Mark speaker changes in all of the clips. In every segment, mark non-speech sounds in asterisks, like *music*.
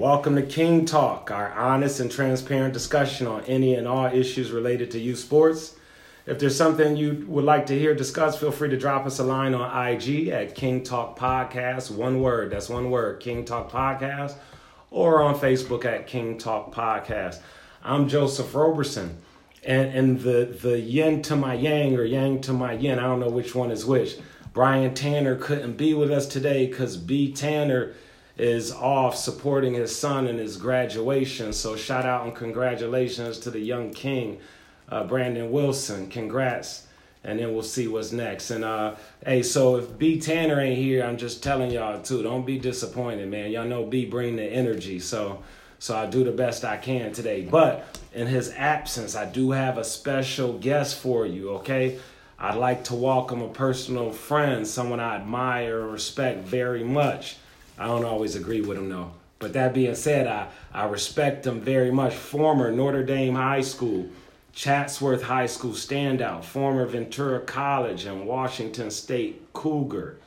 Speaker 1: Welcome to King Talk, our honest and transparent discussion on any and all issues related to youth sports. If there's something you would like to hear discussed, feel free to drop us a line on IG at King Talk Podcast. One word, that's one word, King Talk Podcast, or on Facebook at King Talk Podcast. I'm Joseph Roberson. And, and the, the yin to my yang or yang to my yin, I don't know which one is which. Brian Tanner couldn't be with us today because B. Tanner is off supporting his son in his graduation. So shout out and congratulations to the young king, uh, Brandon Wilson. Congrats. And then we'll see what's next. And uh, hey, so if B Tanner ain't here, I'm just telling y'all too. Don't be disappointed, man. Y'all know B bring the energy. So so I do the best I can today. But in his absence, I do have a special guest for you, okay? I'd like to welcome a personal friend, someone I admire and respect very much. I don't always agree with him though. But that being said, I, I respect him very much. Former Notre Dame High School, Chatsworth High School standout, former Ventura College and Washington State Cougar,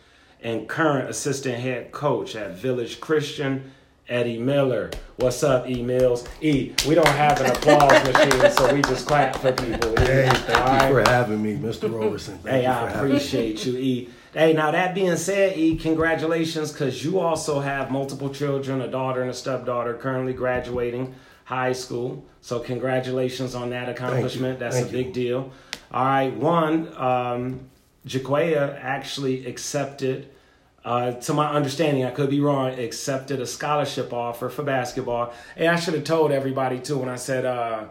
Speaker 1: and current assistant head coach at Village Christian, Eddie Miller. What's up, E Mills? E, we don't have an applause *laughs* machine, so we just clap for people.
Speaker 2: Hey, thank All you right? for having me, Mr. Roberson.
Speaker 1: Thank hey, I appreciate you, E. Hey, now that being said, E, congratulations, because you also have multiple children, a daughter and a stepdaughter, currently graduating high school. So congratulations on that accomplishment. That's Thank a big you. deal. All right, one, um, actually accepted, uh, to my understanding, I could be wrong, accepted a scholarship offer for basketball. And I should have told everybody too when I said uh,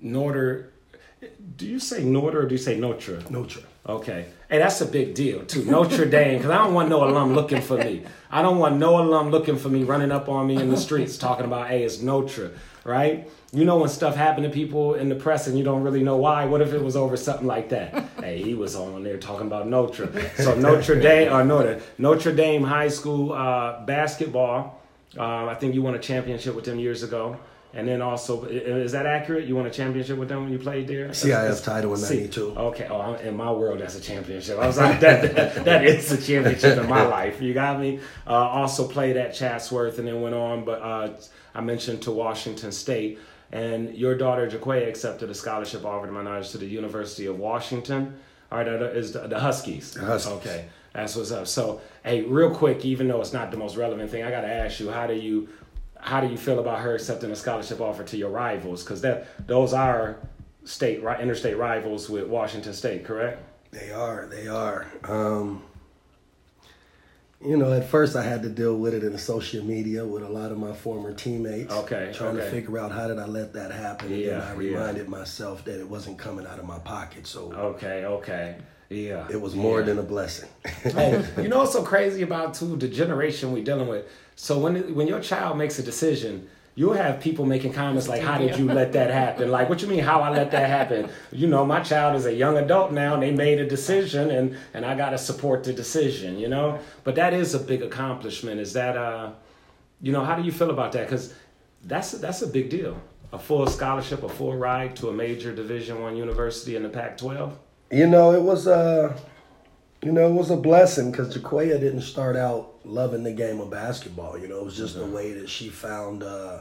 Speaker 1: Notre. Do you say Notre or do you say Notre?
Speaker 2: Notre.
Speaker 1: Okay. Hey, that's a big deal too. Notre *laughs* Dame, because I don't want no alum looking for me. I don't want no alum looking for me, running up on me in the streets talking about, hey, it's Notre, right? You know when stuff happen to people in the press and you don't really know why. What if it was over something like that? *laughs* hey, he was on there talking about Notre. So Notre Dame or Notre Notre Dame High School uh, basketball. Uh, I think you won a championship with them years ago. And then also, is that accurate? You won a championship with them when you played there?
Speaker 2: CIF title in '92.
Speaker 1: Okay. Oh, in my world, that's a championship. I was like, that, that, *laughs* that is a championship in my life. You got me. Uh, also played at Chatsworth and then went on, but uh, I mentioned to Washington State. And your daughter Jaquay accepted a scholarship offer to my knowledge to the University of Washington. All right, that is the, the Huskies.
Speaker 2: The Huskies.
Speaker 1: Okay, that's what's up. So, hey, real quick, even though it's not the most relevant thing, I got to ask you, how do you how do you feel about her accepting a scholarship offer to your rivals? Because that those are state interstate rivals with Washington State, correct?
Speaker 2: They are. They are. Um, you know, at first I had to deal with it in the social media with a lot of my former teammates.
Speaker 1: Okay.
Speaker 2: Trying
Speaker 1: okay.
Speaker 2: to figure out how did I let that happen. Yeah, and then I reminded yeah. myself that it wasn't coming out of my pocket. So
Speaker 1: Okay, okay. Yeah.
Speaker 2: It was more
Speaker 1: yeah.
Speaker 2: than a blessing.
Speaker 1: hey, *laughs* you know what's so crazy about too the generation we're dealing with? So when when your child makes a decision, you'll have people making comments like, "How did you let that happen?" Like, what you mean? How I let that happen? You know, my child is a young adult now, and they made a decision, and and I got to support the decision. You know, but that is a big accomplishment. Is that uh, you know, how do you feel about that? Because that's that's a big deal. A full scholarship, a full ride to a major Division One university in the Pac-12.
Speaker 2: You know, it was uh you know, it was a blessing because Jaquaya didn't start out loving the game of basketball. You know, it was just mm-hmm. the way that she found uh,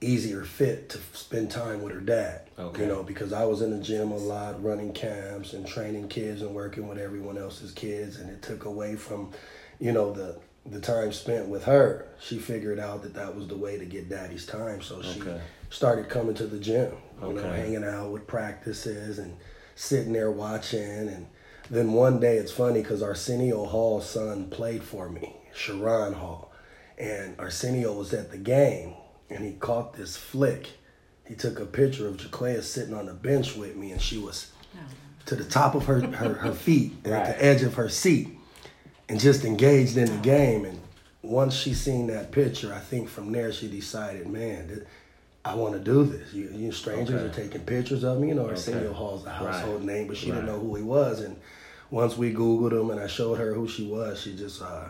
Speaker 2: easier fit to spend time with her dad. Okay. You know, because I was in the gym a lot, running camps and training kids and working with everyone else's kids, and it took away from, you know, the the time spent with her. She figured out that that was the way to get daddy's time, so she okay. started coming to the gym. You okay. know, hanging out with practices and sitting there watching and then one day it's funny because Arsenio Hall's son played for me, Sharon Hall. And Arsenio was at the game and he caught this flick. He took a picture of Jaquaya sitting on the bench with me and she was oh. to the top of her, her, her feet and right. at the edge of her seat and just engaged in the oh. game. And once she seen that picture, I think from there she decided, man, I want to do this. You, you strangers okay. are taking pictures of me. You know, Arsenio okay. Hall's the household right. name, but she right. didn't know who he was. And once we Googled him and I showed her who she was, she just uh,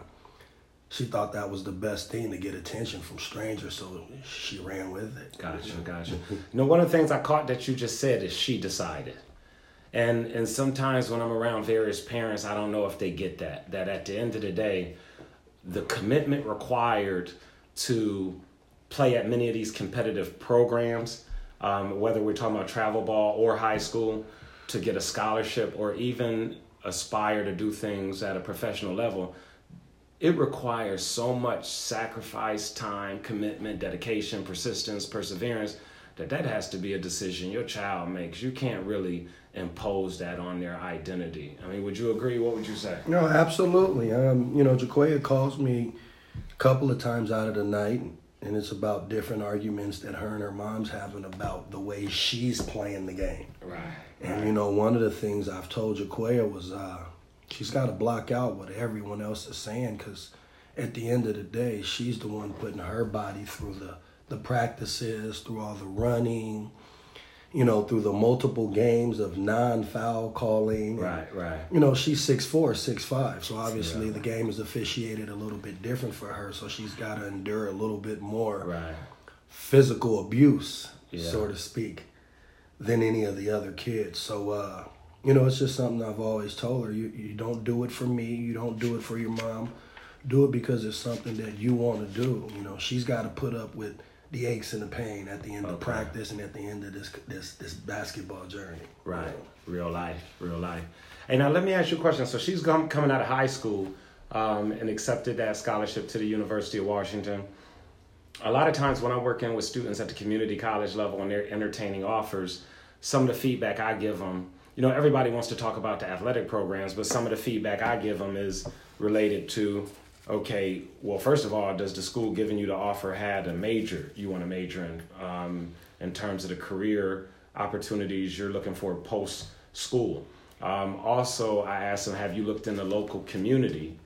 Speaker 2: she thought that was the best thing to get attention from strangers, so she ran with it.
Speaker 1: Gotcha, gotcha. you know, one of the things I caught that you just said is she decided. And and sometimes when I'm around various parents, I don't know if they get that. That at the end of the day, the commitment required to play at many of these competitive programs, um, whether we're talking about travel ball or high school, to get a scholarship or even aspire to do things at a professional level, it requires so much sacrifice, time, commitment, dedication, persistence, perseverance that that has to be a decision your child makes. You can't really impose that on their identity. I mean, would you agree? What would you say?
Speaker 2: No, absolutely. Um, you know, Jaquia calls me a couple of times out of the night, and it's about different arguments that her and her mom's having about the way she's playing the game.
Speaker 1: Right.
Speaker 2: And
Speaker 1: right.
Speaker 2: you know, one of the things I've told Jaquia was uh, she's got to block out what everyone else is saying because at the end of the day, she's the one putting her body through the the practices, through all the running, you know, through the multiple games of non-foul calling.
Speaker 1: Right, right.
Speaker 2: You know, she's six four, six five, so obviously yeah. the game is officiated a little bit different for her. So she's got to endure a little bit more
Speaker 1: right.
Speaker 2: physical abuse,
Speaker 1: yeah.
Speaker 2: so to speak, than any of the other kids. So, uh, you know, it's just something I've always told her. You you don't do it for me. You don't do it for your mom. Do it because it's something that you want to do. You know, she's got to put up with the aches and the pain at the end okay. of practice and at the end of this this this basketball journey.
Speaker 1: Right, you know? real life, real life. And now let me ask you a question. So she's come, coming out of high school um, and accepted that scholarship to the University of Washington. A lot of times when I'm working with students at the community college level and they're entertaining offers, some of the feedback I give them, you know, everybody wants to talk about the athletic programs, but some of the feedback I give them is related to okay, well, first of all, does the school giving you the offer had a major you want to major in um, in terms of the career opportunities you're looking for post school? Um, also, I asked them, have you looked in the local community?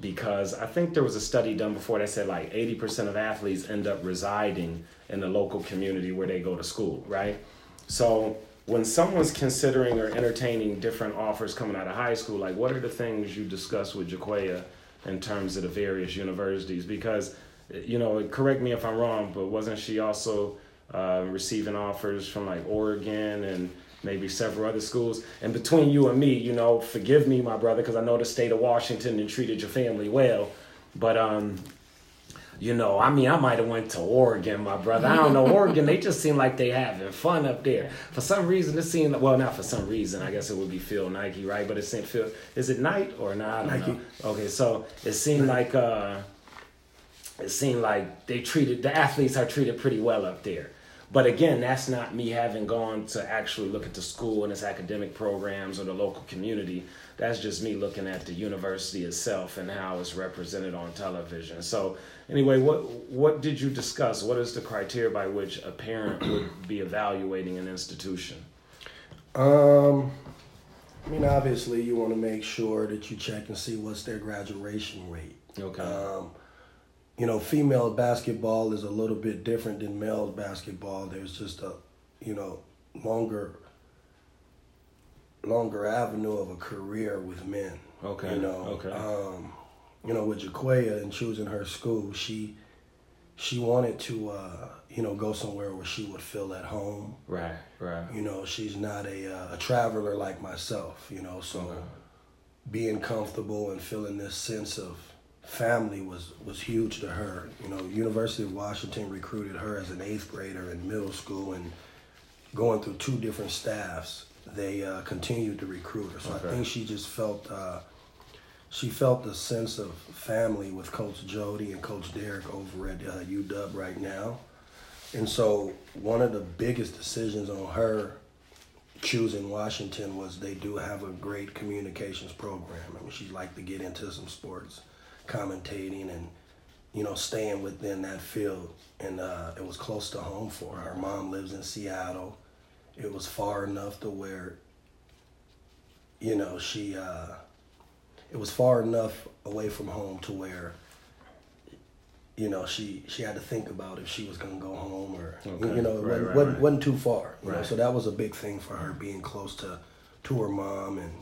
Speaker 1: Because I think there was a study done before that said like 80% of athletes end up residing in the local community where they go to school, right? So when someone's considering or entertaining different offers coming out of high school, like what are the things you discuss with Jaquia in terms of the various universities because you know correct me if i'm wrong but wasn't she also uh, receiving offers from like oregon and maybe several other schools? And between you and me you know forgive me my brother because i know the state of washington and treated your family well but um you know, I mean, I might have went to Oregon, my brother. I don't know *laughs* Oregon. They just seem like they having fun up there. For some reason, it seemed well, not for some reason. I guess it would be Phil Nike, right? But it seemed Phil. Is it Knight or not? Nike. Know. Okay, so it seemed like uh, it seemed like they treated the athletes are treated pretty well up there. But again, that's not me having gone to actually look at the school and its academic programs or the local community that's just me looking at the university itself and how it's represented on television. So anyway, what what did you discuss? What is the criteria by which a parent would be evaluating an institution?
Speaker 2: Um, I mean, obviously, you want to make sure that you check and see what's their graduation rate.
Speaker 1: Okay.
Speaker 2: Um, you know, female basketball is a little bit different than male basketball. There's just a, you know, longer longer avenue of a career with men.
Speaker 1: Okay.
Speaker 2: You know.
Speaker 1: Okay.
Speaker 2: Um, you know, with Jaquia and choosing her school, she she wanted to uh, you know go somewhere where she would feel at home.
Speaker 1: Right. Right.
Speaker 2: You know, she's not a uh, a traveler like myself. You know, so okay. being comfortable and feeling this sense of family was was huge to her. You know, University of Washington recruited her as an eighth grader in middle school and going through two different staffs they uh, continued to recruit her. So okay. I think she just felt uh, she felt the sense of family with Coach Jody and Coach Derek over at uh, UW right now. And so one of the biggest decisions on her choosing Washington was they do have a great communications program. I mean, she'd like to get into some sports commentating and you know staying within that field. And uh, it was close to home for her. Her mom lives in Seattle it was far enough to where you know she uh, it was far enough away from home to where you know she she had to think about if she was gonna go home or okay. you know it right, wasn't, right, wasn't, right. wasn't, too far you know so that was a big thing for her being close to to her mom and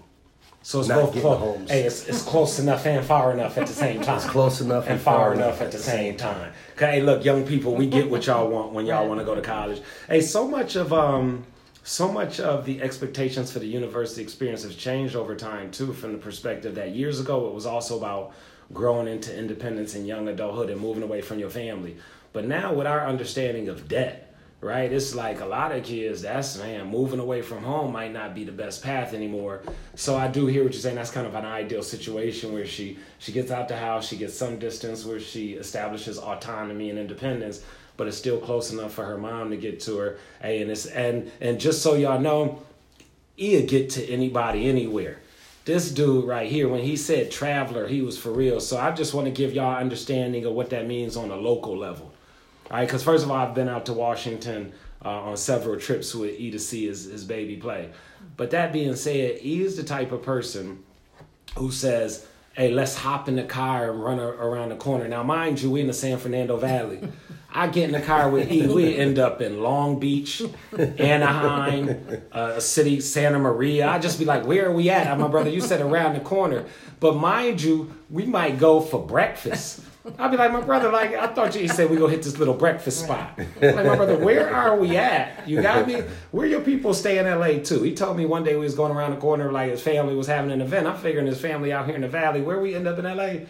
Speaker 1: so it's both close. Hey, it's, it's close enough and far enough at the same *laughs* time.
Speaker 2: It's close enough
Speaker 1: and, and far, far, enough at the same time. Okay, hey, look, young people, we get what y'all want when y'all want to go to college. Hey, so much of um so much of the expectations for the university experience has changed over time too from the perspective that years ago it was also about growing into independence and young adulthood and moving away from your family. But now with our understanding of debt, right? It's like a lot of kids, that's man, moving away from home might not be the best path anymore. So I do hear what you're saying. That's kind of an ideal situation where she she gets out the house, she gets some distance where she establishes autonomy and independence, but it's still close enough for her mom to get to her. Hey, and it's and and just so y'all know, he'll get to anybody anywhere. This dude right here, when he said traveler, he was for real. So I just want to give y'all understanding of what that means on a local level. All right, because first of all, I've been out to Washington uh, on several trips with E to see his, his baby play. But that being said, E is the type of person who says, hey, let's hop in the car and run around the corner. Now, mind you, we in the San Fernando Valley. *laughs* I get in the car with E, we end up in Long Beach, *laughs* Anaheim, uh, city, Santa Maria. I just be like, where are we at? My brother, you said around the corner. But mind you, we might go for breakfast. I'll be like, my brother, like, I thought you said we go hit this little breakfast spot. Like, my brother, where are we at? You got me? Where your people stay in LA too? He told me one day we was going around the corner, like his family was having an event. I'm figuring his family out here in the valley. Where we end up in LA?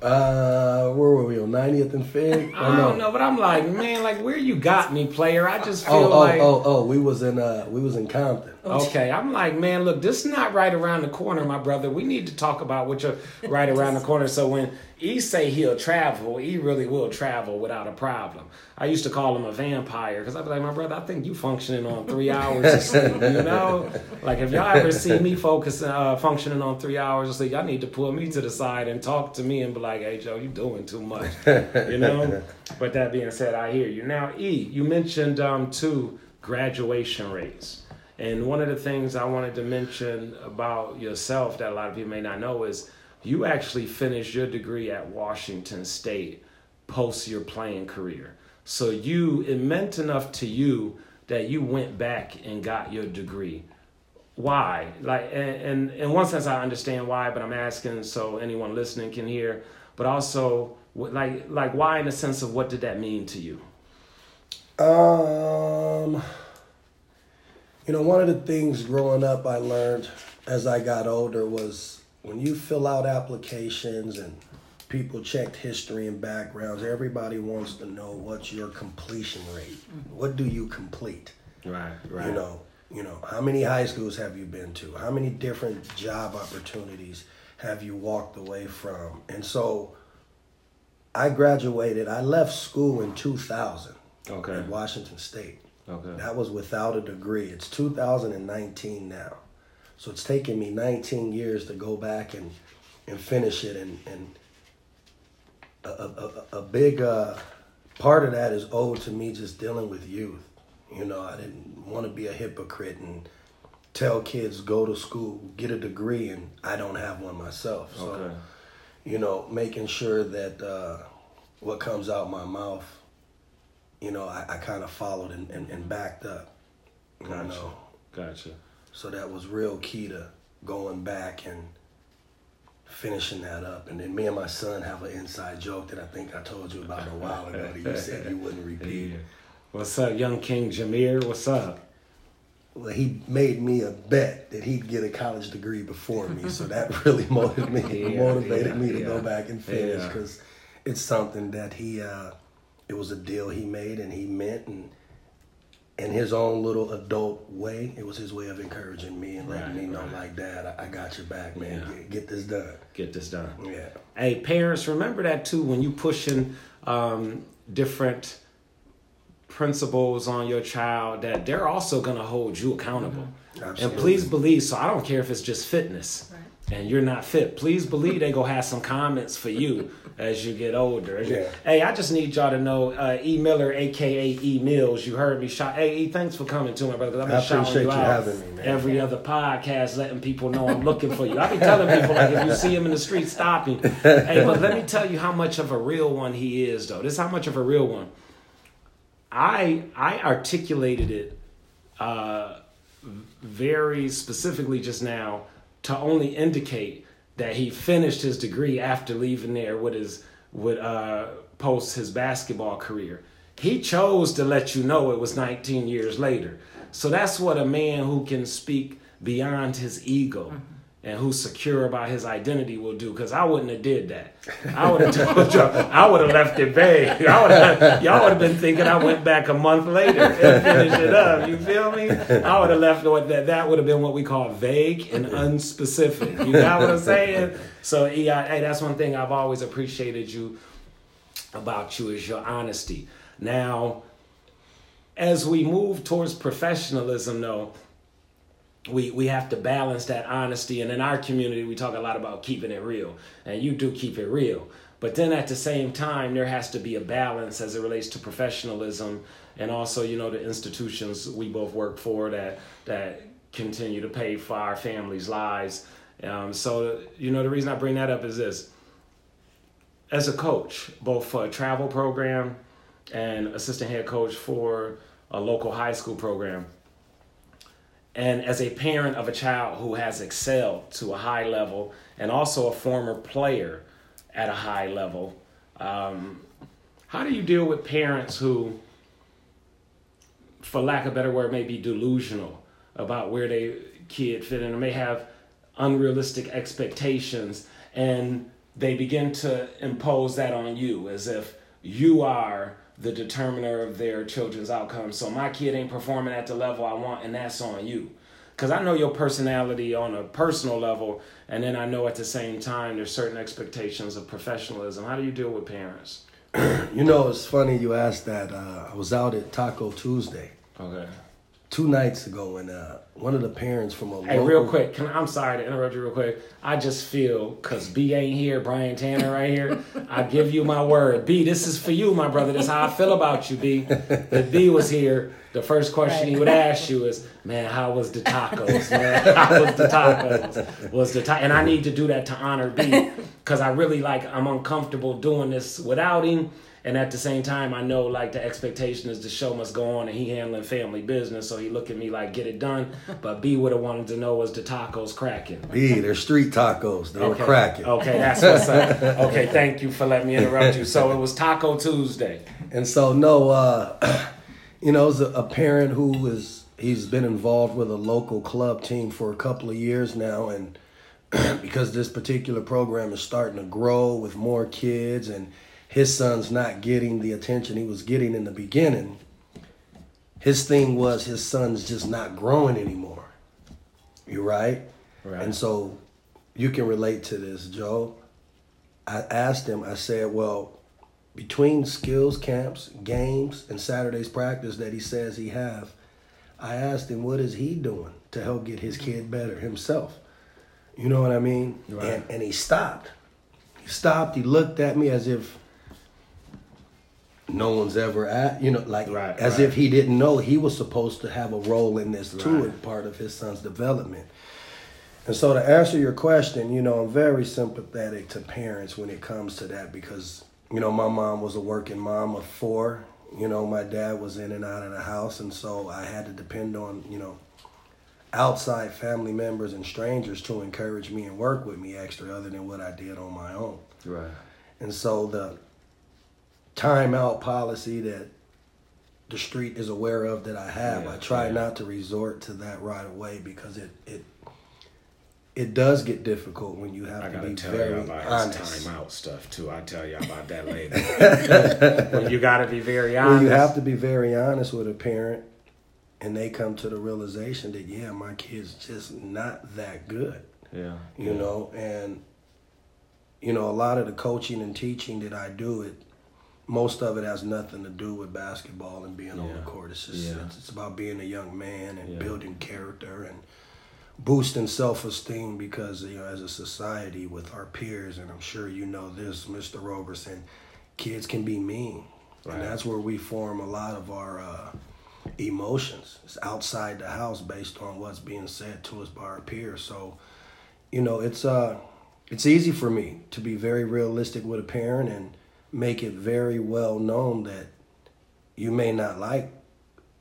Speaker 2: Uh, where were we on 90th and Fig?
Speaker 1: I don't know, but I'm like, man, like where you got me, player? I just feel
Speaker 2: Oh, oh,
Speaker 1: like
Speaker 2: oh, oh, we was in uh, we was in Compton.
Speaker 1: Okay, I'm like, man, look, this is not right around the corner, my brother. We need to talk about what you're right around the corner. So when he say he'll travel, he really will travel without a problem. I used to call him a vampire because I'd be like, my brother, I think you functioning on three *laughs* hours of sleep. You know, like if y'all ever see me focusing, uh, functioning on three hours of sleep, y'all need to pull me to the side and talk to me and be like, hey, Joe, you doing too much. You know. *laughs* but that being said, I hear you. Now, E, you mentioned um, too graduation rates. And one of the things I wanted to mention about yourself that a lot of people may not know is you actually finished your degree at Washington State post your playing career. So you it meant enough to you that you went back and got your degree. Why? Like and, and in one sense I understand why, but I'm asking so anyone listening can hear. But also like like why in the sense of what did that mean to you?
Speaker 2: Um, you know, one of the things growing up I learned as I got older was when you fill out applications and people checked history and backgrounds, everybody wants to know what's your completion rate. What do you complete?
Speaker 1: Right, right.
Speaker 2: You know, you know, how many high schools have you been to? How many different job opportunities have you walked away from? And so I graduated, I left school in 2000
Speaker 1: Okay.
Speaker 2: at Washington State.
Speaker 1: Okay.
Speaker 2: That was without a degree. It's 2019 now. So it's taken me 19 years to go back and, and finish it. And, and a, a, a, a big uh, part of that is owed to me just dealing with youth. You know, I didn't want to be a hypocrite and tell kids go to school, get a degree, and I don't have one myself. So,
Speaker 1: Okay.
Speaker 2: you know, making sure that uh, what comes out my mouth, you know, I, I kind of followed and, and, and backed up. You
Speaker 1: Gotcha.
Speaker 2: know,
Speaker 1: Gotcha.
Speaker 2: So that was real key to going back and finishing that up. And then me and my son have an inside joke that I think I told you about a while ago that you said you wouldn't *laughs* repeat.
Speaker 1: Yeah. What's up, young King Jameer? What's up?
Speaker 2: Well, he made me a bet that he'd get a college degree before me, so that *laughs* really motivated me,
Speaker 1: Yeah,
Speaker 2: motivated
Speaker 1: yeah,
Speaker 2: me to go back and finish because it's something that he, uh, it was a deal he made and he meant, and in his own little adult way, it was his way of encouraging me and letting
Speaker 1: Right,
Speaker 2: me know,
Speaker 1: right.
Speaker 2: like, Dad, I, I got your back, man.
Speaker 1: Yeah.
Speaker 2: Get, get this done.
Speaker 1: Get this done.
Speaker 2: Yeah.
Speaker 1: Hey, parents, remember that too when you pushing um, different principles on your child that they're also going to hold you accountable. And
Speaker 2: Absolutely.
Speaker 1: please believe, so I don't care if it's just fitness and you're not fit. Please believe they go have some comments for you as you get older.
Speaker 2: Yeah.
Speaker 1: Hey, I just need y'all to know uh, E Miller, aka E Mills. You heard me shout. Hey, E, thanks for coming to my brother. I've been
Speaker 2: I
Speaker 1: shouting
Speaker 2: appreciate
Speaker 1: you
Speaker 2: you
Speaker 1: out
Speaker 2: having me, man.
Speaker 1: every other podcast, letting people know I'm looking for you. I be telling people like if you see him in the street, stop him. Hey, but let me tell you how much of a real one he is, though. This is how much of a real one. I I articulated it uh, very specifically just now to only indicate that he finished his degree after leaving there with his with uh, post his basketball career. He chose to let you know it was 19 years later. So that's what a man who can speak beyond his ego and who's secure about his identity will do. Because I wouldn't have did that. I would have *laughs* told y'all. I would have left it vague. I would have, y'all would have been thinking I went back a month later and finished it up. You feel me? I would have left what that. That would have been what we call vague and unspecific. You got what I'm saying? So yeah, hey, that's one thing I've always appreciated you about you is your honesty. Now, as we move towards professionalism, though we we have to balance that honesty. And in our community we talk a lot about keeping it real. And you do keep it real. But then at the same time there has to be a balance as it relates to professionalism and also you know the institutions we both work for that that continue to pay for our families lives. Um, so you know the reason i bring that up is this. As a coach both for a travel program and assistant head coach for a local high school program and as a parent of a child who has excelled to a high level and also a former player at a high level, um, how do you deal with parents who, for lack of a better word, may be delusional about where their kid fit in or may have unrealistic expectations and they begin to impose that on you as if you are the determiner of their children's outcomes. So my kid ain't performing at the level I want, and that's on you. Because I know your personality on a personal level, and then I know at the same time there's certain expectations of professionalism. How do you deal with parents? *clears throat*
Speaker 2: you know, it's funny you asked that. Uh, I was out at Taco Tuesday.
Speaker 1: Okay
Speaker 2: two nights ago, and uh, one of the parents from a
Speaker 1: hey,
Speaker 2: local...
Speaker 1: real quick, can I, I'm sorry to interrupt you real quick. I just feel because B ain't here, Brian Tanner right here. I give you my word, B. This is for you, my brother. This is how I feel about you, B. If B was here, the first question he would ask you is, "Man, how was the tacos? Man, how was the tacos? Was the ta-? And I need to do that to honor B because I really like I'm uncomfortable doing this without him and at the same time, I know like the expectation is the show must go on, and he handling family business, so he look at me like get it done. *laughs* But B would have wanted to know was the tacos cracking.
Speaker 2: B, they're street tacos. They okay. were cracking.
Speaker 1: Okay, that's what's up. *laughs* Okay, thank you for letting me interrupt you. So it was Taco Tuesday,
Speaker 2: and so no, uh, *clears throat* you know, as a, a parent who is he's been involved with a local club team for a couple of years now, and *clears throat* because this particular program is starting to grow with more kids and his son's not getting the attention he was getting in the beginning. His thing was his son's just not growing anymore. You right? Right. And so you can relate to this, Joe. I asked him, I said, well, between skills camps, games, and Saturday's practice that he says he have, I asked him what is he doing to help get his kid better himself. You know what I mean? Right. And and he stopped. He stopped, he looked at me as if no one's ever at you know like right, as right. if he didn't know he was supposed to have a role in this too right. part of his son's development and so to answer your question you know i'm very sympathetic to parents when it comes to that because you know my mom was a working mom of four you know my dad was in and out of the house and so i had to depend on you know outside family members and strangers to encourage me and work with me extra other than what i did on my own
Speaker 1: right
Speaker 2: and so the timeout policy that the street is aware of that I have. Yeah, I try yeah. not to resort to that right away because it it it does get difficult when you have I to be tell very you about honest.
Speaker 1: his timeout stuff too. I'll tell you about that *laughs* later. when you got to be very honest.
Speaker 2: Well, you have to be very honest with a parent, and they come to the realization that yeah, my kid's just not that good.
Speaker 1: Yeah,
Speaker 2: you
Speaker 1: yeah.
Speaker 2: know, and you know a lot of the coaching and teaching that I do it most of it has nothing to do with basketball and being yeah. on the court. It's just yeah. it's, it's, about being a young man and yeah. building character and boosting self esteem because you know as a society with our peers and I'm sure you know this, Mr. Roberson, kids can be mean, right. and that's where we form a lot of our. Uh, emotions it's outside the house based on what's being said to us by our peers so you know it's uh it's easy for me to be very realistic with a parent and make it very well known that you may not like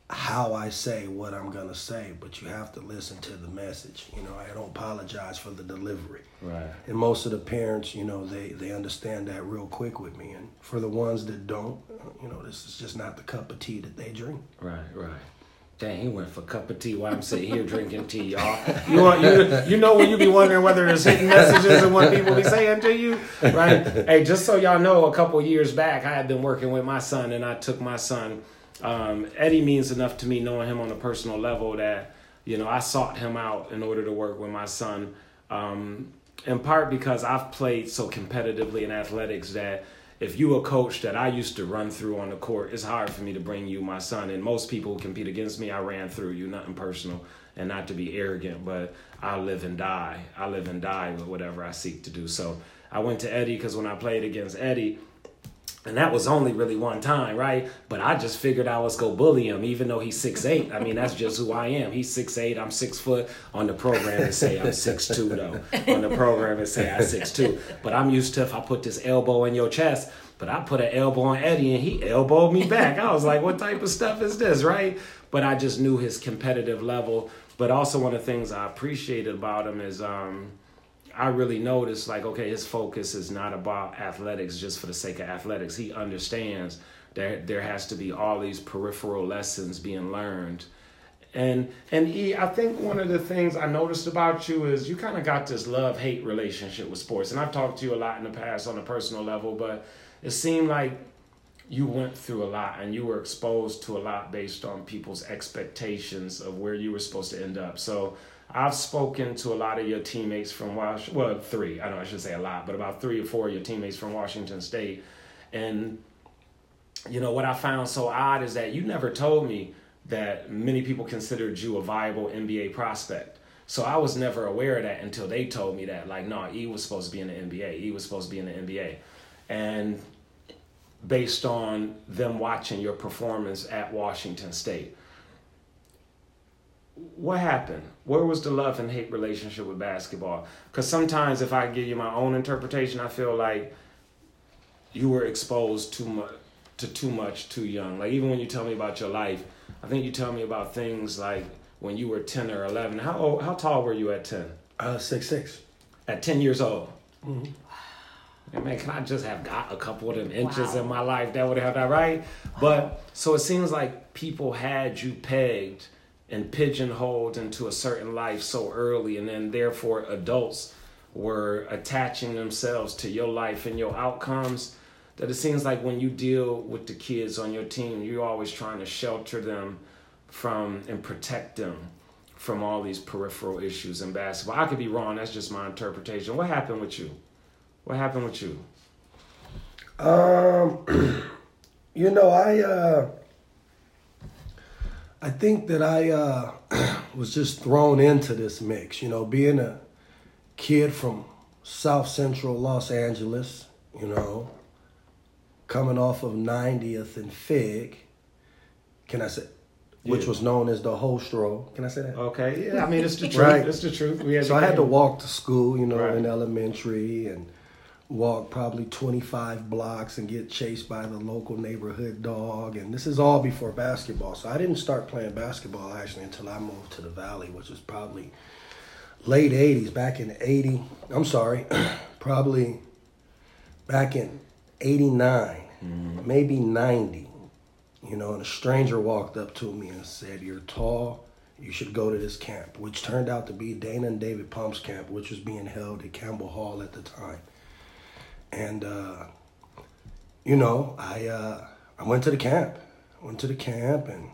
Speaker 2: how I say what I'm gonna say, but you have to listen to the message. You know, I don't apologize for the delivery.
Speaker 1: Right.
Speaker 2: And most of the parents, you know, they they understand that real quick with me. And for the ones that don't, you know, this is just not the cup of tea that they drink.
Speaker 1: Right. Right. Dang, he went for a cup of tea while I'm sitting here drinking tea, y'all. You want you you know when you be wondering whether there's hidden messages and what people be saying to you, right? hey, just so y'all know, a couple years back, I had been working with my son, and I took my son. Um, Eddie means enough to me, knowing him on a personal level, that you know I sought him out in order to work with my son. Um, in part because I've played so competitively in athletics that if you a coach that I used to run through on the court, it's hard for me to bring you my son. And most people compete against me. I ran through you, nothing personal, and not to be arrogant, but I live and die. I live and die with whatever I seek to do. So I went to Eddie because when I played against Eddie, and that was only really one time, right? But I just figured I was go bully him, even though he's six eight. I mean, that's just who I am. He's six eight. I'm six foot. On the program, and say I'm six two though. On the program, and say I'm six two. But I'm used to if I put this elbow in your chest. But I put an elbow on Eddie, and he elbowed me back. I was like, what type of stuff is this, right? But I just knew his competitive level. But also one of the things I appreciated about him is. um I really noticed like okay his focus is not about athletics just for the sake of athletics. He understands that there has to be all these peripheral lessons being learned. And and he, I think one of the things I noticed about you is you kind of got this love hate relationship with sports. And I've talked to you a lot in the past on a personal level, but it seemed like you went through a lot and you were exposed to a lot based on people's expectations of where you were supposed to end up. So I've spoken to a lot of your teammates from Washington. Well, three. I don't. know, I should say a lot, but about three or four of your teammates from Washington State. And you know what I found so odd is that you never told me that many people considered you a viable NBA prospect. So I was never aware of that until they told me that. Like, no, he was supposed to be in the NBA. He was supposed to be in the NBA. And based on them watching your performance at Washington State what happened? Where was the love and hate relationship with basketball? Because sometimes, if I give you my own interpretation, I feel like you were exposed too much to too much too young. Like even when you tell me about your life, I think you tell me about things like when you were ten or eleven. How old, how tall were you at ten?
Speaker 2: Uh, six six.
Speaker 1: At ten years old. Mm-hmm. And man, can I just have got a couple of them inches wow. in my life that would have that right? Wow. But so it seems like people had you pegged and pigeonholed into a certain life so early, and then therefore adults were attaching themselves to your life and your outcomes. That it seems like when you deal with the kids on your team, you're always trying to shelter them from and protect them from all these peripheral issues in basketball. I could be wrong. That's just my interpretation. What happened with you? What happened with you?
Speaker 2: Um, *clears throat* you know, I uh, I think that I uh, *clears throat* was just thrown into this mix. You know, being a kid from South Central Los Angeles, you know, coming off of 90th and Fig. Can I say? Which yeah. was known as the Hostro. Can I say that?
Speaker 1: Okay. Yeah, I mean it's the *laughs* truth. right. It's the truth.
Speaker 2: so I had to walk to school, you know, right. in elementary and walk probably 25 blocks and get chased by the local neighborhood dog. And this is all before basketball. So I didn't start playing basketball actually until I moved to the Valley, which was probably late 80s, back in 80. I'm sorry, *clears throat* probably back in 89, mm-hmm. maybe 90. You know, and a stranger walked up to me and said, You're tall. You should go to this camp, which turned out to be Dana and David Pump's camp, which was being held at Campbell Hall at the time and uh, you know, I uh, I went to the camp. I went to the camp and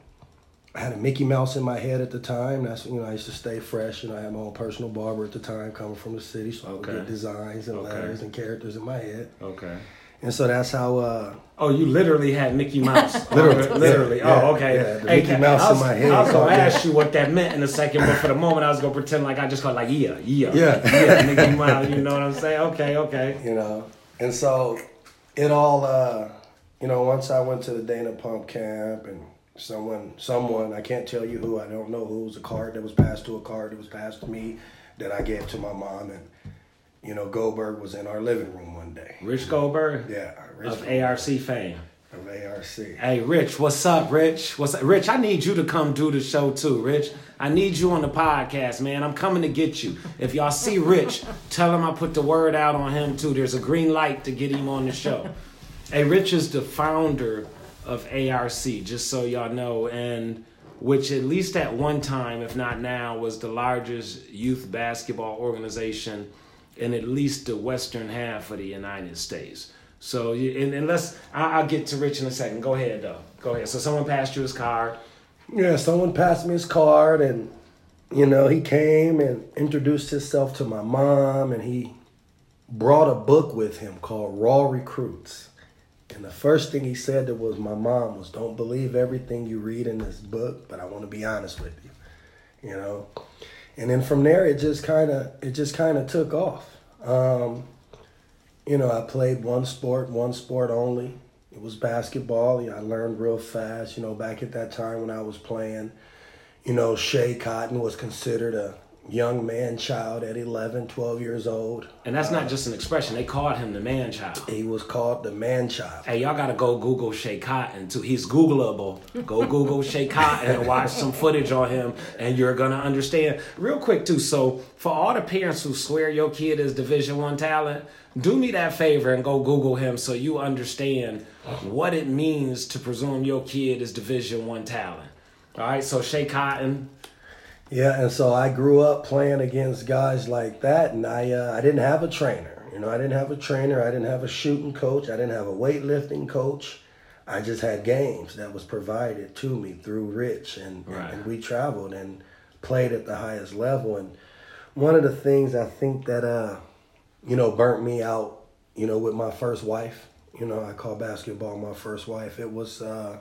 Speaker 2: I had a Mickey Mouse in my head at the time. That's you know I used to stay fresh, and I had my own personal barber at the time, coming from the city, so okay. I would get designs and okay. letters and characters in my head.
Speaker 1: Okay.
Speaker 2: And so that's how. Uh,
Speaker 1: oh, you literally had Mickey Mouse. *laughs* literally, literally. Yeah, oh, okay.
Speaker 2: Yeah, the hey, Mickey Mouse
Speaker 1: was,
Speaker 2: in my head.
Speaker 1: I was gonna *laughs* ask you what that meant in a second, but for the moment, I was gonna pretend like I just called like yeah,
Speaker 2: yeah,
Speaker 1: yeah, yeah, Mickey Mouse. You know what I'm saying? Okay, okay. *laughs*
Speaker 2: You know, and so it all, uh, you know, once I went to the Dana Pump camp and someone, someone, I can't tell you who, I don't know who, was a card that was passed to a card that was passed to me that I gave to my mom. And, you know, Goldberg was in our living room one day.
Speaker 1: Rich Goldberg?
Speaker 2: Yeah.
Speaker 1: Rich of Goldberg. ARC fame.
Speaker 2: Of ARC.
Speaker 1: Hey, Rich, what's up, Rich? What's up? Rich, I need you to come do the show too, Rich. I need you on the podcast, man. I'm coming to get you. If y'all see Rich, tell him I put the word out on him too. There's a green light to get him on the show. hey, Rich is the founder of ARC, just so y'all know. And which at least at one time, if not now, was the largest youth basketball organization in at least the western half of the United States. So, and, and let's, I'll, I'll get to Rich in a second. Go ahead, though. Go ahead. So, someone passed you his card.
Speaker 2: Yeah, someone passed me his card, and you know, he came and introduced himself to my mom, and he brought a book with him called Raw Recruits. And the first thing he said that was my mom was, "Don't believe everything you read in this book, but I want to be honest with you," you know. And then from there, it just kind of it just kind of took off. Um, you know, I played one sport, one sport only. It was basketball. Know, I learned real fast. You know, back at that time when I was playing, you know, Schea Cotton was considered a young man child at 11, 12 years old.
Speaker 1: And that's not just an expression. They called him the man child.
Speaker 2: He was called the man child.
Speaker 1: Hey, y'all gotta go Google Schea Cotton too. He's Googleable. Go Google Schea Cotton and watch some footage on him, and you're gonna understand. Real quick too. So for all the parents who swear your kid is Division One talent, do me that favor and go Google him so you understand what it means to presume your kid is Division One talent. All right. So Schea Cotton.
Speaker 2: Yeah, and so I grew up playing against guys like that, and I uh, I didn't have a trainer. You know, I didn't have a trainer. I didn't have a shooting coach. I didn't have a weightlifting coach. I just had games that was provided to me through Rich, and,
Speaker 1: Right.
Speaker 2: and we traveled and played at the highest level. And one of the things I think that uh, you know burnt me out, you know, with my first wife. You know, I call basketball my first wife. It was, uh,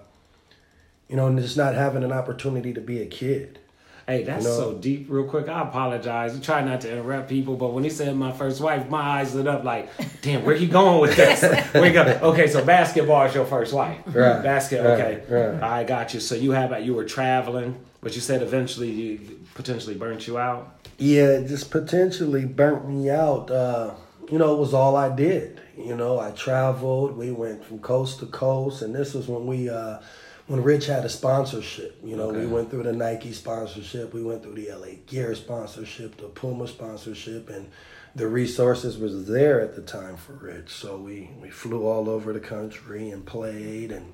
Speaker 2: you know, just not having an opportunity to be a kid.
Speaker 1: Hey, that's
Speaker 2: You know?
Speaker 1: so deep. Real quick, I apologize. I try not to interrupt people, but when he said my first wife, my eyes lit up like, damn, where he going with this? *laughs* Where he go? Okay, so basketball is your first wife.
Speaker 2: Right,
Speaker 1: Basket.
Speaker 2: right,
Speaker 1: Okay.
Speaker 2: right.
Speaker 1: I got you. So you have you were traveling, but you said eventually you potentially burnt you out.
Speaker 2: Yeah, it just potentially burnt me out. Uh, you know, it was all I did. You know, I traveled. We went from coast to coast, and this was when we, uh, when Rich had a sponsorship. You know, we went through the Nike sponsorship, we went through the LA Gear sponsorship, the Puma sponsorship, and the resources was there at the time for Rich. So we we flew all over the country and played and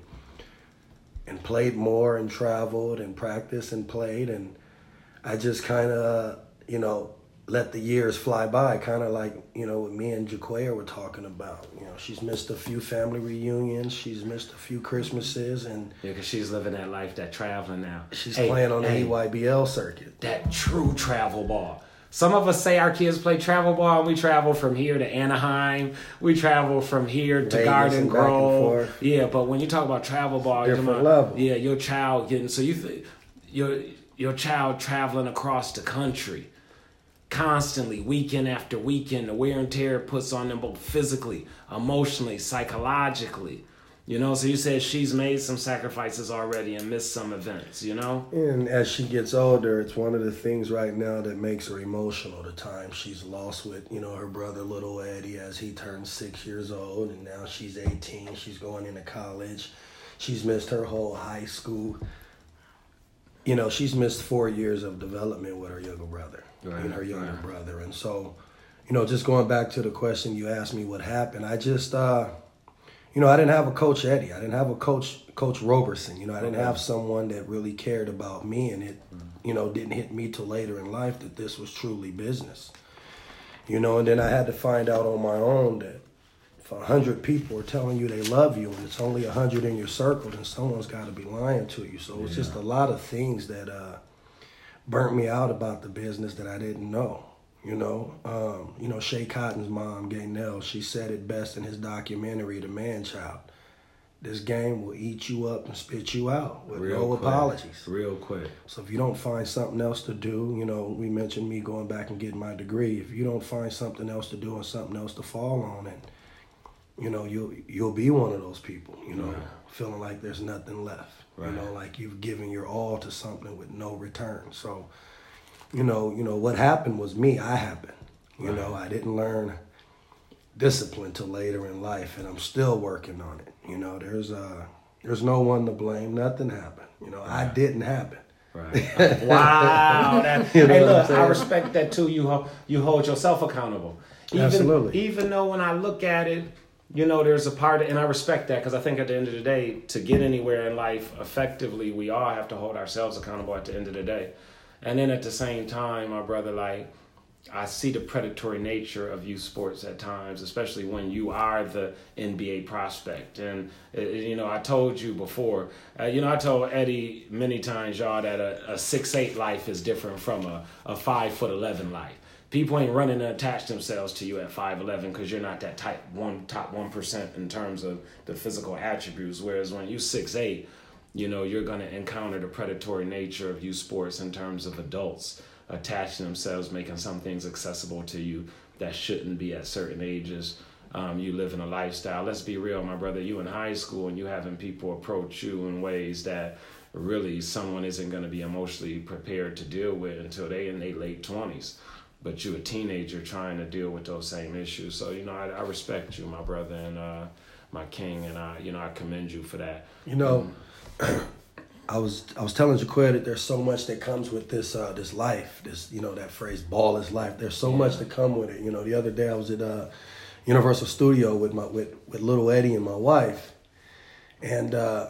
Speaker 2: and played more and traveled and practiced and played and I just kind of, you know, let the years fly by, kind of like, you know, what me and Jaquaya were talking about. You know, she's missed a few family reunions, she's missed a few Christmases, and
Speaker 1: Yeah, because she's living that life, that traveling now.
Speaker 2: she's
Speaker 1: Hey,
Speaker 2: playing on
Speaker 1: hey,
Speaker 2: the EYBL circuit.
Speaker 1: that true travel ball. Some of us say our kids play travel ball, and we travel from here to Anaheim. We travel from here to
Speaker 2: Vegas
Speaker 1: Garden
Speaker 2: and back and
Speaker 1: Grove. Yeah, but when you talk about travel ball, you're
Speaker 2: level.
Speaker 1: Yeah, your child getting so you th- your your child traveling across the country constantly, weekend after weekend. The wear and tear puts on them both physically, emotionally, psychologically. You know, so you said she's made some sacrifices already and missed some events. You know.
Speaker 2: And as she gets older, it's one of the things right now that makes her emotional. The time she's lost with, you know, her brother little Eddie as he turns six years old, and now she's 18. She's going into college. She's missed her whole high school. You know, she's missed four years of development with her younger brother
Speaker 1: Right,
Speaker 2: and her younger
Speaker 1: right.
Speaker 2: brother. And so, you know, just going back to the question you asked me, what happened? I just, uh, you know, I didn't have a coach Eddie. I didn't have a coach Coach Roberson. You know, I didn't have someone that really cared about me, and it, you know, didn't hit me till later in life that this was truly business. You know, and then I had to find out on my own that if a hundred people are telling you they love you, and it's only a hundred in your circle, then someone's got to be lying to you. So it's just a lot of things that uh, burnt me out about the business that I didn't know. You know, um, you know, Schea Cotton's mom, Gaynell, she said it best in his documentary, The Man Child. This game will eat you up and spit you out with
Speaker 1: Real
Speaker 2: no
Speaker 1: quick.
Speaker 2: apologies.
Speaker 1: Real quick.
Speaker 2: So if you don't find something else to do, you know, we mentioned me going back and getting my degree. If you don't find something else to do and something else to fall on, and you know, you'll you'll be one of those people, you know,
Speaker 1: Right.
Speaker 2: feeling like there's nothing left.
Speaker 1: Right.
Speaker 2: You know, like you've given your all to something with no return. So, you know, you know what happened was me. I happened. You
Speaker 1: Right.
Speaker 2: know, I didn't learn discipline till later in life, and I'm still working on it. You know, there's uh there's no one to blame. Nothing happened. You know, I didn't happen.
Speaker 1: Right. *laughs* wow. That,
Speaker 2: You know
Speaker 1: hey,
Speaker 2: I'm
Speaker 1: look, I respect that too. You you hold yourself accountable. Even,
Speaker 2: Absolutely.
Speaker 1: Even though when I look at it, you know, there's a part, and I respect that because I think at the end of the day, to get anywhere in life effectively, we all have to hold ourselves accountable at the end of the day. And then at the same time, my brother, like, I see the predatory nature of youth sports at times, especially when you are the NBA prospect. And uh, you know, I told you before. Uh, you know, I told Eddie many times, y'all, that a, a six eight life is different from a, a five foot eleven life. People ain't running to attach themselves to you at five eleven because you're not that type one top one percent in terms of the physical attributes. Whereas when you six eight, you know, you're gonna encounter the predatory nature of youth sports in terms of adults attaching themselves, making some things accessible to you that shouldn't be at certain ages. Um, you live in a lifestyle. Let's be real, my brother. You in high school and you having people approach you in ways that really someone isn't going to be emotionally prepared to deal with until they in their late twenties. But you a teenager trying to deal with those same issues. So you know, I, I respect you, my brother, and uh, my king, and I, you know, I commend you for that.
Speaker 2: You know. *clears throat* I was I was telling Jaquia that there's so much that comes with this uh, this life. This you know that phrase "ball is life." There's so yeah. much to come with it. You know, the other day I was at uh, Universal Studio with my with with little Eddie and my wife, and uh,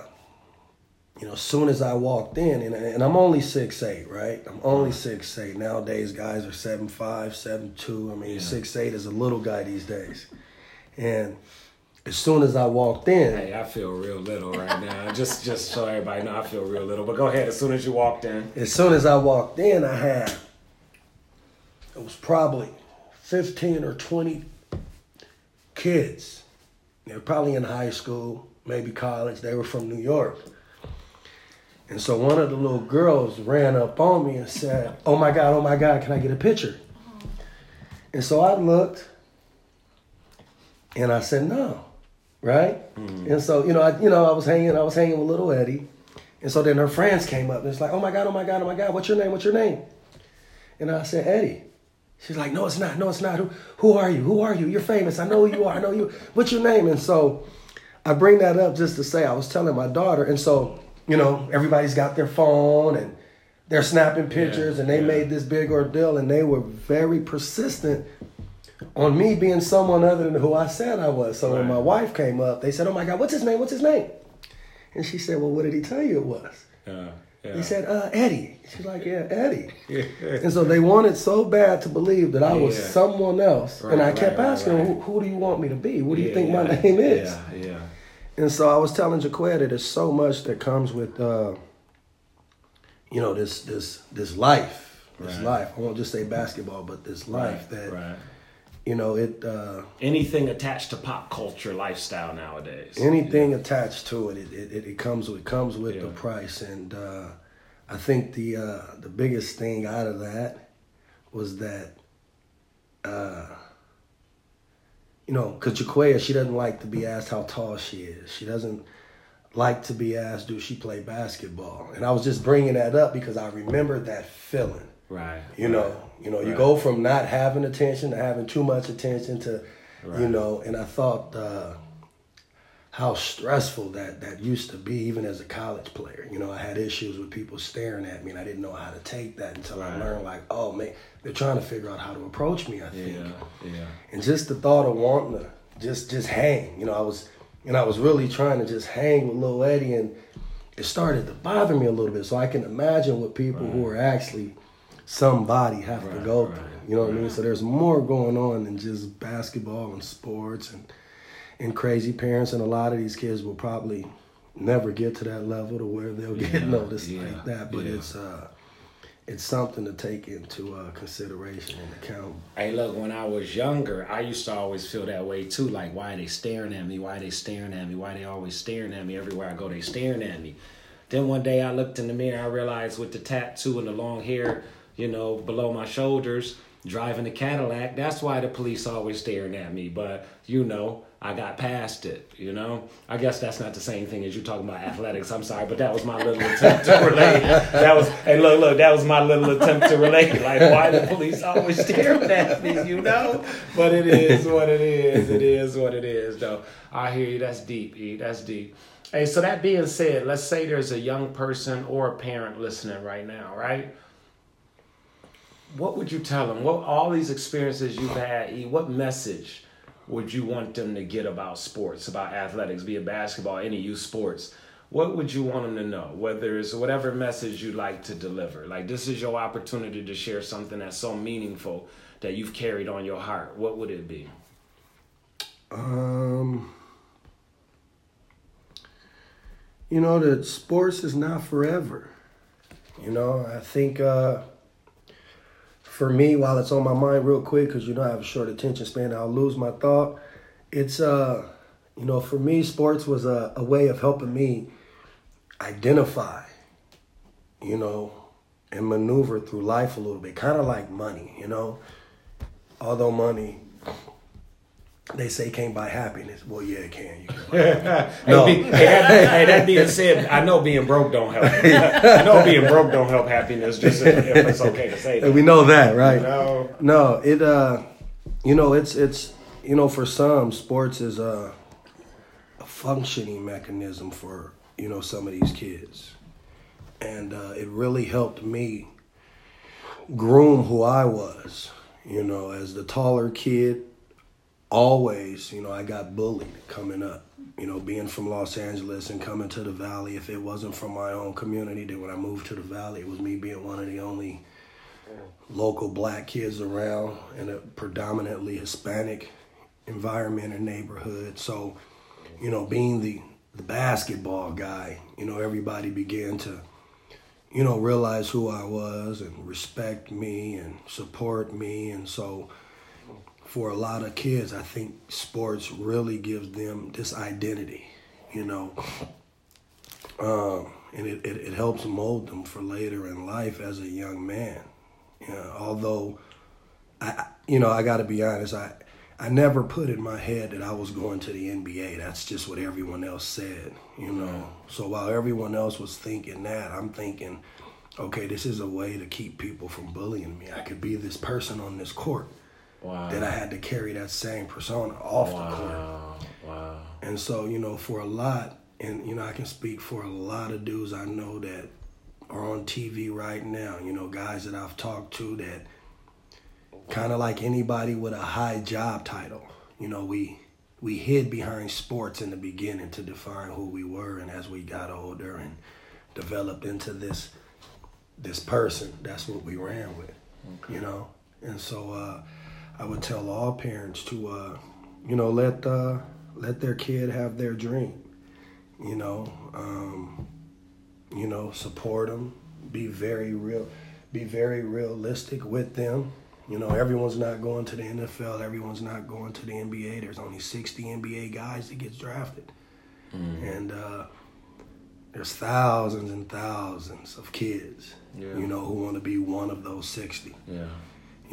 Speaker 2: you know, as soon as I walked in, and, and I'm only six eight, right? I'm only mm-hmm. six eight nowadays. Guys are seven five, seven two. I mean, yeah. six eight is a little guy these days, and as soon as I walked in.
Speaker 1: Hey, I feel real little right now. *laughs* just just so everybody know, I feel real little. But go ahead. As soon as you walked in.
Speaker 2: As soon as I walked in, I had it was probably fifteen or twenty kids. They were probably in high school, maybe college. They were from New York. And so one of the little girls ran up on me and said, "Oh my God, oh my God, can I get a picture?" And so I looked, and I said, "No." right? Mm-hmm. And so you know, I, you know, I was hanging, I was hanging with little Eddie, and so then her friends came up and it's like, oh my god, oh my god, oh my god, what's your name? What's your name? And I said Eddie. She's like, no, it's not, no, it's not. Who, who are you? Who are you? You're famous. I know who you are. I know you. What's your name? And so I bring that up just to say I was telling my daughter, and so you know, everybody's got their phone and they're snapping pictures, yeah, and they yeah. made this big ordeal, and they were very persistent on me being someone other than who I said I was. So right. when my wife came up, they said, "Oh my God, what's his name? What's his name?" And she said, "Well, what did he tell you it was?" Yeah. Yeah. He said, uh, Eddie. She's like, yeah, Eddie. and so they wanted so bad to believe that I was someone else. Right, and I kept right, asking, right. Who, who, do you want me to be? What do you think my name is? Yeah, yeah. And so I was telling Jaquia that there's so much that comes with, uh, you know, this this this life, this life. I won't just say basketball, but this life that you know it uh,
Speaker 1: anything attached to pop culture lifestyle nowadays
Speaker 2: anything yeah. attached to it it, it, it comes with comes with yeah. the price and uh, i think the uh, the biggest thing out of that was that uh, you know because Jaquia, she doesn't like to be asked how tall she is she doesn't like to be asked do she play basketball and i was just bringing that up because i remember that feeling
Speaker 1: Right.
Speaker 2: You know, you know, right. you go from not having attention to having too much attention to, right. you know, and I thought uh, how stressful that that used to be, even as a college player. You know, I had issues with people staring at me, and I didn't know how to take that until right. I learned, like, oh man, they're trying to figure out how to approach me. I think. Yeah. Yeah. And just the thought of wanting to just just hang. You know, I was, and I was really trying to just hang with Lil Eddie, and it started to bother me a little bit. So I can imagine what people who are actually somebody have right, to go through. you know what right. I mean? So there's more going on than just basketball and sports and and crazy parents and a lot of these kids will probably never get to that level to where they'll get yeah, noticed yeah, like that. But yeah. it's uh it's something to take into uh, consideration and account.
Speaker 1: Hey, look, when I was younger, I used to always feel that way too. Like, why are they staring at me? Why are they staring at me? Why are they always staring at me? Everywhere I go, they staring at me. Then one day I looked in the mirror, I realized with the tattoo and the long hair, you know, below my shoulders, driving a Cadillac. That's why the police always staring at me. But you know, I got past it. You know, I guess that's not the same thing as you talking about athletics. I'm sorry, but that was my little attempt to relate. That was, hey, look, look, that was my little attempt to relate. Like, why the police always staring at me? You know, but it is what it is. It is what it is, though. I hear you. That's deep, E. That's deep. Hey, so that being said, let's say there's a young person or a parent listening right now, right? what would you tell them? What all these experiences you've had, E, what message would you want them to get about sports, about athletics, be it basketball, any youth sports? What would you want them to know? Whether it's whatever message you like to deliver. Like this is your opportunity to share something that's so meaningful that you've carried on your heart. What would it be?
Speaker 2: Um, you know that sports is not forever. You know, I think uh, for me, while it's on my mind real quick, because you know I have a short attention span, I'll lose my thought. It's uh, you know, for me, sports was a, a way of helping me identify, you know, and maneuver through life a little bit, kind of like money, you know. Although money they say can't buy happiness. Well, yeah, it can. You can *laughs*
Speaker 1: no. hey, that, hey, that being said, I know being broke don't help. *laughs* I know being broke don't help happiness. Just if, if it's okay to say that.
Speaker 2: We know that, right?
Speaker 1: No,
Speaker 2: no. It, uh, you know, it's it's you know, for some, sports is a, a functioning mechanism for you know some of these kids, and uh, it really helped me groom who I was. You know, as the taller kid always, you know, I got bullied coming up. You know, being from Los Angeles and coming to the Valley, if it wasn't from my own community, then when I moved to the Valley, it was me being one of the only local black kids around in a predominantly Hispanic environment and neighborhood. So, you know, being the the basketball guy, you know, everybody began to, you know, realize who I was and respect me and support me. And so, for a lot of kids, I think sports really gives them this identity, you know. Um, and it, it, it, helps mold them for later in life as a young man. You know, although, I you know I got to be honest, I I never put in my head that I was going to the NBA. That's just what everyone else said, you know. So while everyone else was thinking that, I'm thinking, okay, this is a way to keep people from bullying me. I could be this person on this court Wow. That I had to carry that same persona off wow. the court. Wow. And so, you know, for a lot, and you know, I can speak for a lot of dudes I know that are on TV right now, you know, guys that I've talked to that kind of like anybody with a high job title. You know, we we hid behind sports in the beginning to define who we were and as we got older and developed into this this person, that's what we ran with. Okay. You know? And so uh I would tell all parents to, uh, you know, let uh, let their kid have their dream. You know, um, you know, support them. Be very real. Be very realistic with them. You know, everyone's not going to the NFL. Everyone's not going to the NBA. There's only 60 NBA guys that gets drafted, mm. and uh, there's thousands and thousands of kids. Yeah. You know, who want to be one of those 60.
Speaker 1: Yeah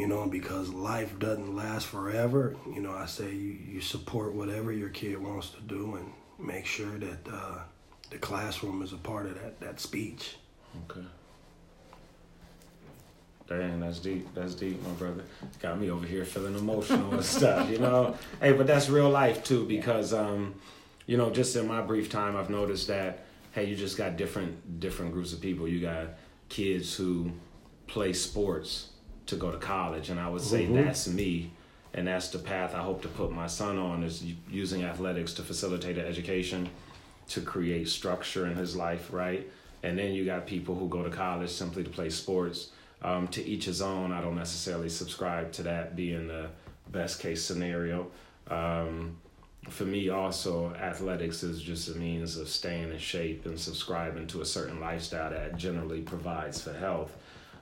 Speaker 2: you know, because life doesn't last forever. You know, I say you, you support whatever your kid wants to do and make sure that uh, the classroom is a part of that, that speech.
Speaker 1: Okay. Dang, that's deep. That's deep, my brother. Got me over here feeling emotional and *laughs* stuff, you know. Hey, but that's real life too, because um, you know, just in my brief time, I've noticed that hey, you just got different different groups of people. You got kids who play sports to go to college, and I would say mm-hmm. that's me, and that's the path I hope to put my son on is using athletics to facilitate an education, to create structure in his life, right? And then you got people who go to college simply to play sports. Um, to each his own. I don't necessarily subscribe to that being the best case scenario. Um, for me, also, athletics is just a means of staying in shape and subscribing to a certain lifestyle that generally provides for health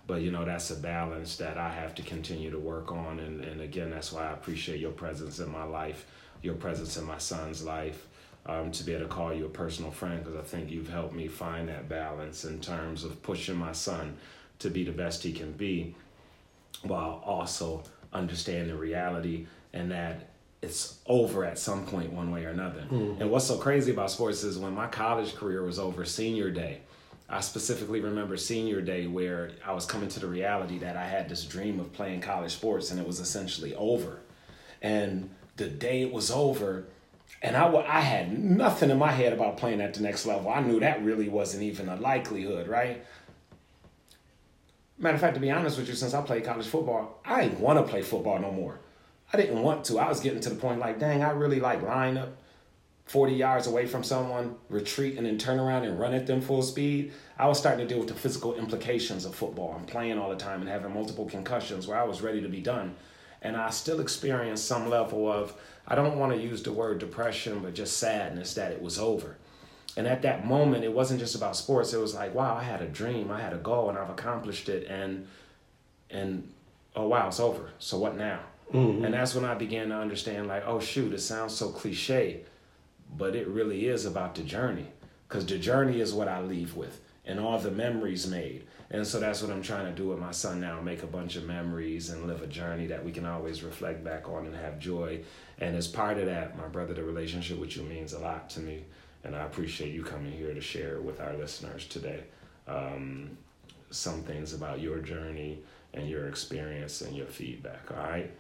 Speaker 1: but you know that's a balance that I have to continue to work on and, and again that's why I appreciate your presence in my life your presence in my son's life um, to be able to call you a personal friend because I think you've helped me find that balance in terms of pushing my son to be the best he can be while also understanding the reality and that it's over at some point one way or another. Mm. And what's so crazy about sports is when my college career was over senior day, I specifically remember senior day where I was coming to the reality that I had this dream of playing college sports and it was essentially over. And the day it was over, and I, I had nothing in my head about playing at the next level. I knew that really wasn't even a likelihood, right? Matter of fact, to be honest with you, since I played college football, I didn't want to play football no more. I didn't want to. I was getting to the point like, dang, I really like line up 40 yards away from someone, retreat, and then turn around and run at them full speed. I was starting to deal with the physical implications of football. I'm playing all the time and having multiple concussions where I was ready to be done. And I still experienced some level of, I don't want to use the word depression, but just sadness that it was over. And at that moment, it wasn't just about sports. It was like, wow, I had a dream, I had a goal, and I've accomplished it. And, and oh, wow, it's over. So what now? Mm-hmm. And that's when I began to understand, like, oh, shoot, it sounds so cliche but it really is about the journey because the journey is what I leave with and all the memories made. And so that's what I'm trying to do with my son now make a bunch of memories and live a journey that we can always reflect back on and have joy. And as part of that, my brother, the relationship with you means a lot to me. And I appreciate you coming here to share with our listeners today um, some things about your journey and your experience and your feedback. All right.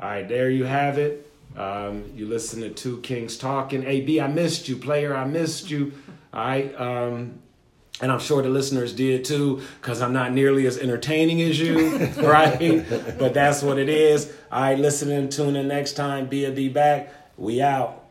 Speaker 1: All right, there you have it. Um, you listen to Two Kings talking. AB, I missed you, player. I missed you. *laughs* All right. Um, and I'm sure the listeners did too, because I'm not nearly as entertaining as you, *laughs* right? but that's what it is. All right, listen and tune in next time. Be a be back. We out.